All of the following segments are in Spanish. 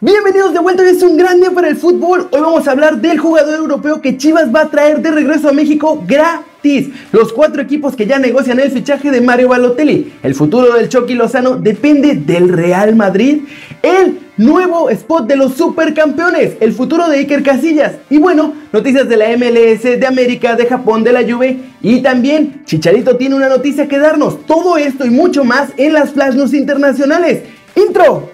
Bienvenidos de vuelta, hoy es un gran día para el fútbol. Hoy vamos a hablar del jugador europeo que Chivas va a traer de regreso a México gratis. Los cuatro equipos que ya negocian el fichaje de Mario Balotelli. El futuro del Chucky Lozano depende del Real Madrid. El nuevo spot de los supercampeones. El futuro de Iker Casillas. Y bueno, noticias de la MLS, de América, de Japón, de la Juve. Y también Chicharito tiene una noticia que darnos. Todo esto y mucho más en las Flash News internacionales. Intro.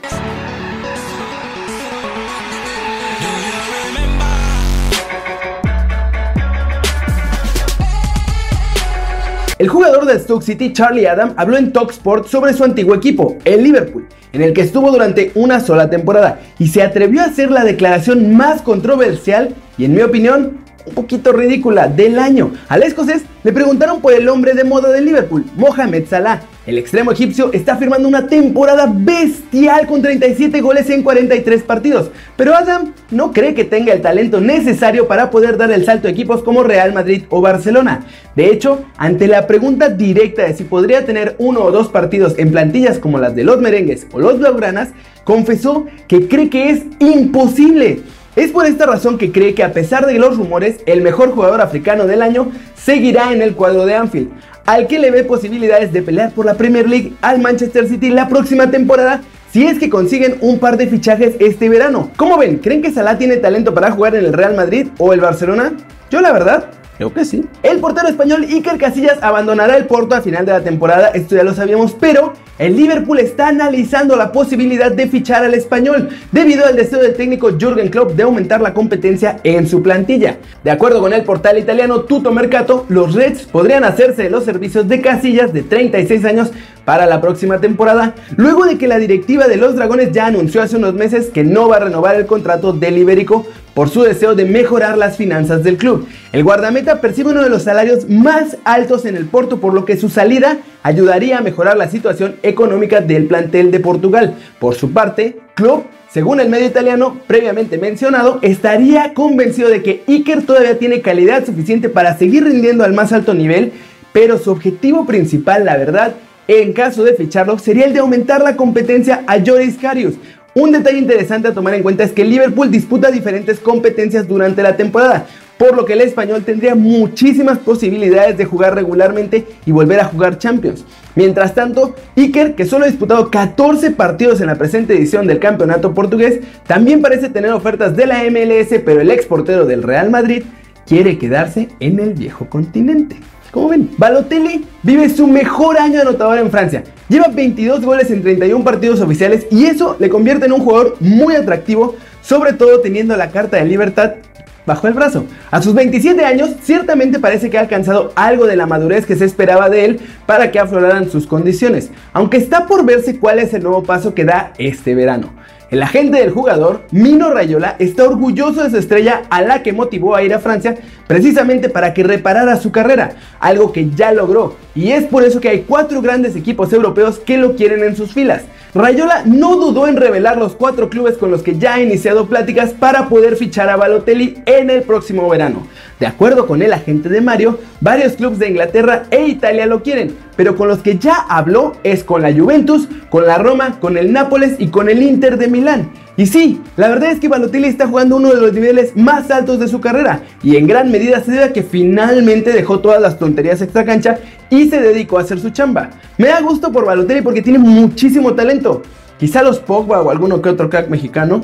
El jugador de Stoke City, Charlie Adam, habló en Talksport sobre su antiguo equipo, el Liverpool, en el que estuvo durante una sola temporada y se atrevió a hacer la declaración más controversial y, en mi opinión, un poquito ridícula del año. Al escocés le preguntaron por el hombre de moda de Liverpool, Mohamed Salah. El extremo egipcio está firmando una temporada bestial con 37 goles en 43 partidos, pero Adam no cree que tenga el talento necesario para poder dar el salto a equipos como Real Madrid o Barcelona. De hecho, ante la pregunta directa de si podría tener uno o dos partidos en plantillas como las de los merengues o los blaugranas, confesó que cree que es imposible. Es por esta razón que cree que a pesar de los rumores, el mejor jugador africano del año seguirá en el cuadro de Anfield, al que le ve posibilidades de pelear por la Premier League al Manchester City la próxima temporada si es que consiguen un par de fichajes este verano. ¿Cómo ven? ¿Creen que Salah tiene talento para jugar en el Real Madrid o el Barcelona? Yo la verdad Creo que sí. El portero español Iker Casillas abandonará el Porto a final de la temporada, esto ya lo sabíamos, pero el Liverpool está analizando la posibilidad de fichar al español debido al deseo del técnico Jürgen Klopp de aumentar la competencia en su plantilla. De acuerdo con el portal italiano Tutto Mercato, los Reds podrían hacerse de los servicios de Casillas de 36 años para la próxima temporada, luego de que la directiva de los Dragones ya anunció hace unos meses que no va a renovar el contrato del Ibérico por su deseo de mejorar las finanzas del club. El guardameta percibe uno de los salarios más altos en el Porto, por lo que su salida ayudaría a mejorar la situación económica del plantel de Portugal. Por su parte, Klopp según el medio italiano previamente mencionado, estaría convencido de que Iker todavía tiene calidad suficiente para seguir rindiendo al más alto nivel, pero su objetivo principal, la verdad, en caso de ficharlo, sería el de aumentar la competencia a Joris Karius, un detalle interesante a tomar en cuenta es que Liverpool disputa diferentes competencias durante la temporada, por lo que el español tendría muchísimas posibilidades de jugar regularmente y volver a jugar Champions. Mientras tanto, Iker, que solo ha disputado 14 partidos en la presente edición del campeonato portugués, también parece tener ofertas de la MLS, pero el ex portero del Real Madrid quiere quedarse en el viejo continente. Como ven, Balotelli vive su mejor año anotador en Francia. Lleva 22 goles en 31 partidos oficiales y eso le convierte en un jugador muy atractivo, sobre todo teniendo la carta de libertad bajo el brazo. A sus 27 años, ciertamente parece que ha alcanzado algo de la madurez que se esperaba de él para que afloraran sus condiciones, aunque está por verse cuál es el nuevo paso que da este verano. El agente del jugador, Mino Rayola, está orgulloso de su estrella a la que motivó a ir a Francia precisamente para que reparara su carrera, algo que ya logró, y es por eso que hay cuatro grandes equipos europeos que lo quieren en sus filas. Rayola no dudó en revelar los cuatro clubes con los que ya ha iniciado pláticas para poder fichar a Balotelli en el próximo verano. De acuerdo con el agente de Mario, varios clubes de Inglaterra e Italia lo quieren, pero con los que ya habló es con la Juventus, con la Roma, con el Nápoles y con el Inter de Milán. Y sí, la verdad es que Balotelli está jugando uno de los niveles más altos de su carrera y en gran medida se debe a que finalmente dejó todas las tonterías extra cancha se dedicó a hacer su chamba. Me da gusto por Balotelli porque tiene muchísimo talento. Quizá los Pogba o alguno que otro crack mexicano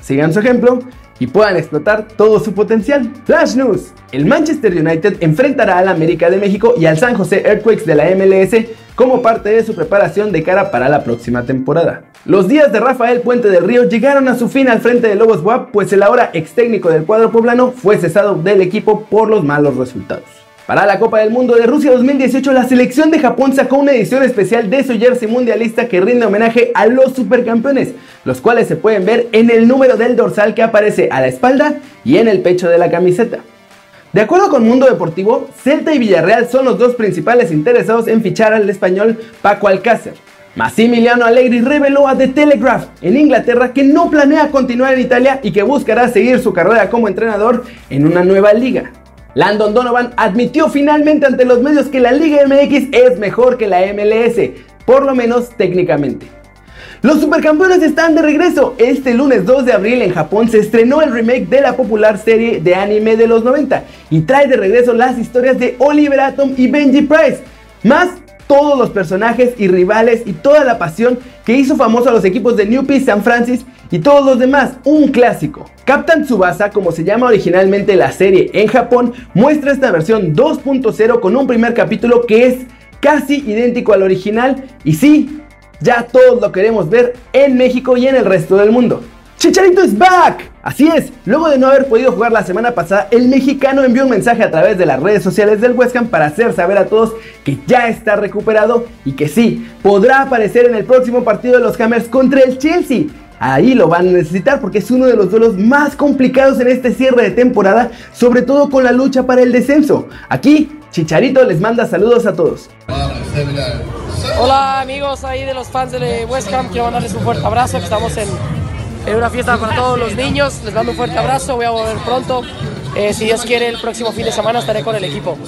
sigan su ejemplo y puedan explotar todo su potencial. Flash News. El Manchester United enfrentará al América de México y al San José Earthquakes de la MLS como parte de su preparación de cara para la próxima temporada. Los días de Rafael Puente del Río llegaron a su fin al frente de Lobos WAP, pues el ahora ex técnico del cuadro poblano fue cesado del equipo por los malos resultados. Para la Copa del Mundo de Rusia 2018, la selección de Japón sacó una edición especial de su jersey mundialista que rinde homenaje a los supercampeones, los cuales se pueden ver en el número del dorsal que aparece a la espalda y en el pecho de la camiseta. De acuerdo con Mundo Deportivo, Celta y Villarreal son los dos principales interesados en fichar al español Paco Alcácer. Massimiliano Allegri reveló a The Telegraph en Inglaterra que no planea continuar en Italia y que buscará seguir su carrera como entrenador en una nueva liga. Landon Donovan admitió finalmente ante los medios que la Liga MX es mejor que la MLS, por lo menos técnicamente. Los supercampeones están de regreso. Este lunes 2 de abril en Japón se estrenó el remake de la popular serie de anime de los 90 y trae de regreso las historias de Oliver Atom y Benji Price, más todos los personajes y rivales y toda la pasión que hizo famoso a los equipos de New Peace San Francisco y todos los demás, un clásico. Captain Tsubasa, como se llama originalmente la serie en Japón, muestra esta versión 2.0 con un primer capítulo que es casi idéntico al original y sí, ya todos lo queremos ver en México y en el resto del mundo. Chicharito is back. Así es, luego de no haber podido jugar la semana pasada, el mexicano envió un mensaje a través de las redes sociales del West Ham para hacer saber a todos que ya está recuperado y que sí, podrá aparecer en el próximo partido de los Hammers contra el Chelsea. Ahí lo van a necesitar porque es uno de los duelos más complicados en este cierre de temporada, sobre todo con la lucha para el descenso. Aquí, Chicharito les manda saludos a todos. Hola amigos ahí de los fans de West Ham, quiero mandarles un fuerte abrazo, estamos en, en una fiesta para todos los niños, les mando un fuerte abrazo, voy a volver pronto, eh, si Dios quiere el próximo fin de semana estaré con el equipo,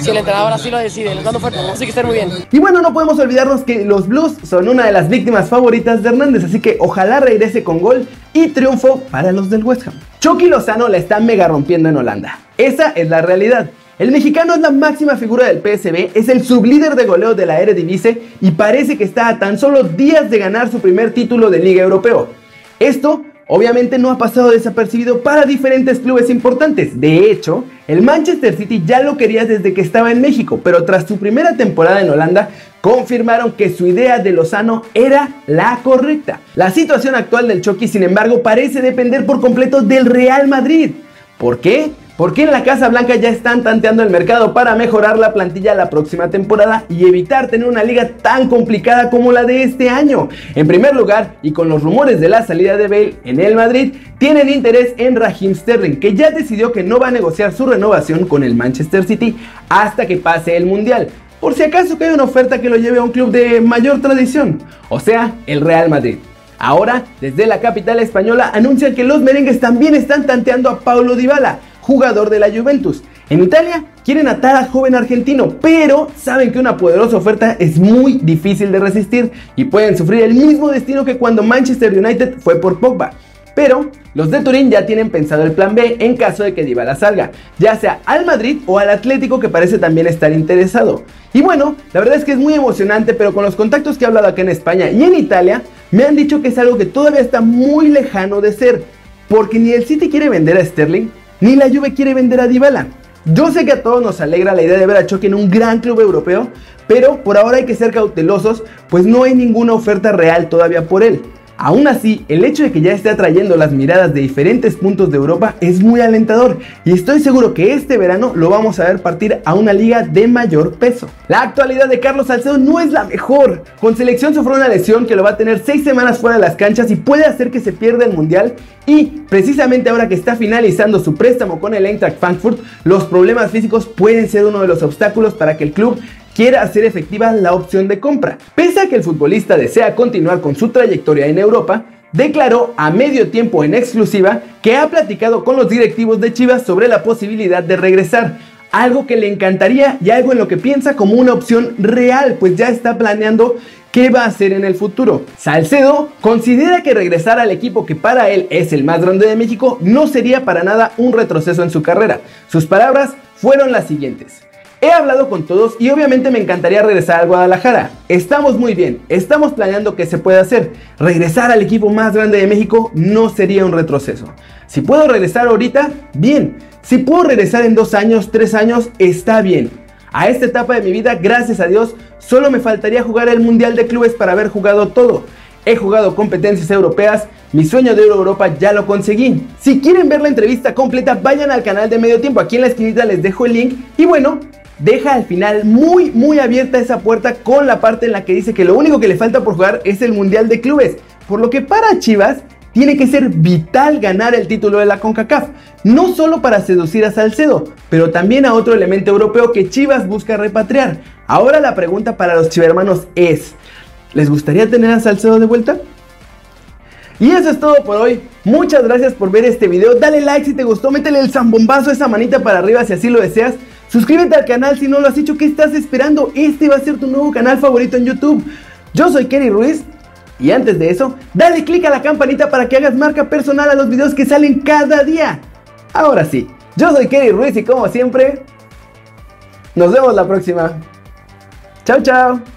si el entrenador así lo decide, les mando fuerte así que estén muy bien. Y bueno, no podemos olvidarnos que los Blues son una de las víctimas favoritas de Hernández, así que ojalá regrese con gol y triunfo para los del West Ham. Chucky Lozano la está mega rompiendo en Holanda, esa es la realidad. El mexicano es la máxima figura del PSB, es el sublíder de goleo de la Eredivisie y parece que está a tan solo días de ganar su primer título de Liga Europeo. Esto obviamente no ha pasado desapercibido para diferentes clubes importantes. De hecho, el Manchester City ya lo quería desde que estaba en México, pero tras su primera temporada en Holanda, confirmaron que su idea de Lozano era la correcta. La situación actual del Chucky, sin embargo, parece depender por completo del Real Madrid. ¿Por qué? Porque en la Casa Blanca ya están tanteando el mercado para mejorar la plantilla la próxima temporada y evitar tener una liga tan complicada como la de este año. En primer lugar, y con los rumores de la salida de Bale en el Madrid, tienen interés en Raheem Sterling, que ya decidió que no va a negociar su renovación con el Manchester City hasta que pase el Mundial. Por si acaso que hay una oferta que lo lleve a un club de mayor tradición, o sea, el Real Madrid. Ahora, desde la capital española, anuncian que los merengues también están tanteando a Paulo Dybala, jugador de la Juventus. En Italia quieren atar al joven argentino, pero saben que una poderosa oferta es muy difícil de resistir y pueden sufrir el mismo destino que cuando Manchester United fue por Pogba. Pero los de Turín ya tienen pensado el plan B en caso de que Dybala salga, ya sea al Madrid o al Atlético que parece también estar interesado. Y bueno, la verdad es que es muy emocionante, pero con los contactos que he hablado acá en España y en Italia, me han dicho que es algo que todavía está muy lejano de ser, porque ni el City quiere vender a Sterling, ni la Juve quiere vender a Dybala. Yo sé que a todos nos alegra la idea de ver a Chucky en un gran club europeo, pero por ahora hay que ser cautelosos, pues no hay ninguna oferta real todavía por él. Aún así, el hecho de que ya esté atrayendo las miradas de diferentes puntos de Europa es muy alentador y estoy seguro que este verano lo vamos a ver partir a una liga de mayor peso. La actualidad de Carlos Salcedo no es la mejor. Con selección sufrió una lesión que lo va a tener 6 semanas fuera de las canchas y puede hacer que se pierda el mundial y precisamente ahora que está finalizando su préstamo con el Eintracht Frankfurt, los problemas físicos pueden ser uno de los obstáculos para que el club quiera hacer efectiva la opción de compra. Pese a que el futbolista desea continuar con su trayectoria en Europa, declaró a medio tiempo en exclusiva que ha platicado con los directivos de Chivas sobre la posibilidad de regresar, algo que le encantaría y algo en lo que piensa como una opción real, pues ya está planeando qué va a hacer en el futuro. Salcedo considera que regresar al equipo que para él es el más grande de México no sería para nada un retroceso en su carrera. Sus palabras fueron las siguientes. He hablado con todos y obviamente me encantaría regresar al Guadalajara. Estamos muy bien, estamos planeando qué se puede hacer. Regresar al equipo más grande de México no sería un retroceso. Si puedo regresar ahorita, bien. Si puedo regresar en dos años, tres años, está bien. A esta etapa de mi vida, gracias a Dios, solo me faltaría jugar el Mundial de Clubes para haber jugado todo. He jugado competencias europeas, mi sueño de Europa ya lo conseguí. Si quieren ver la entrevista completa, vayan al canal de Medio Tiempo, aquí en la esquinita les dejo el link. Y bueno, deja al final muy muy abierta esa puerta con la parte en la que dice que lo único que le falta por jugar es el Mundial de Clubes. Por lo que para Chivas tiene que ser vital ganar el título de la CONCACAF, no solo para seducir a Salcedo, pero también a otro elemento europeo que Chivas busca repatriar. Ahora la pregunta para los chivermanos es, ¿les gustaría tener a Salcedo de vuelta? Y eso es todo por hoy. Muchas gracias por ver este video. Dale like si te gustó, métele el zambombazo, esa manita para arriba si así lo deseas. Suscríbete al canal si no lo has hecho. ¿Qué estás esperando? Este va a ser tu nuevo canal favorito en YouTube. Yo soy Kerry Ruiz Y antes de eso, dale click a la campanita para que hagas marca personal a los videos que salen cada día. Ahora sí, yo soy Kerry Ruiz y como siempre, nos vemos la próxima. Chao, chao.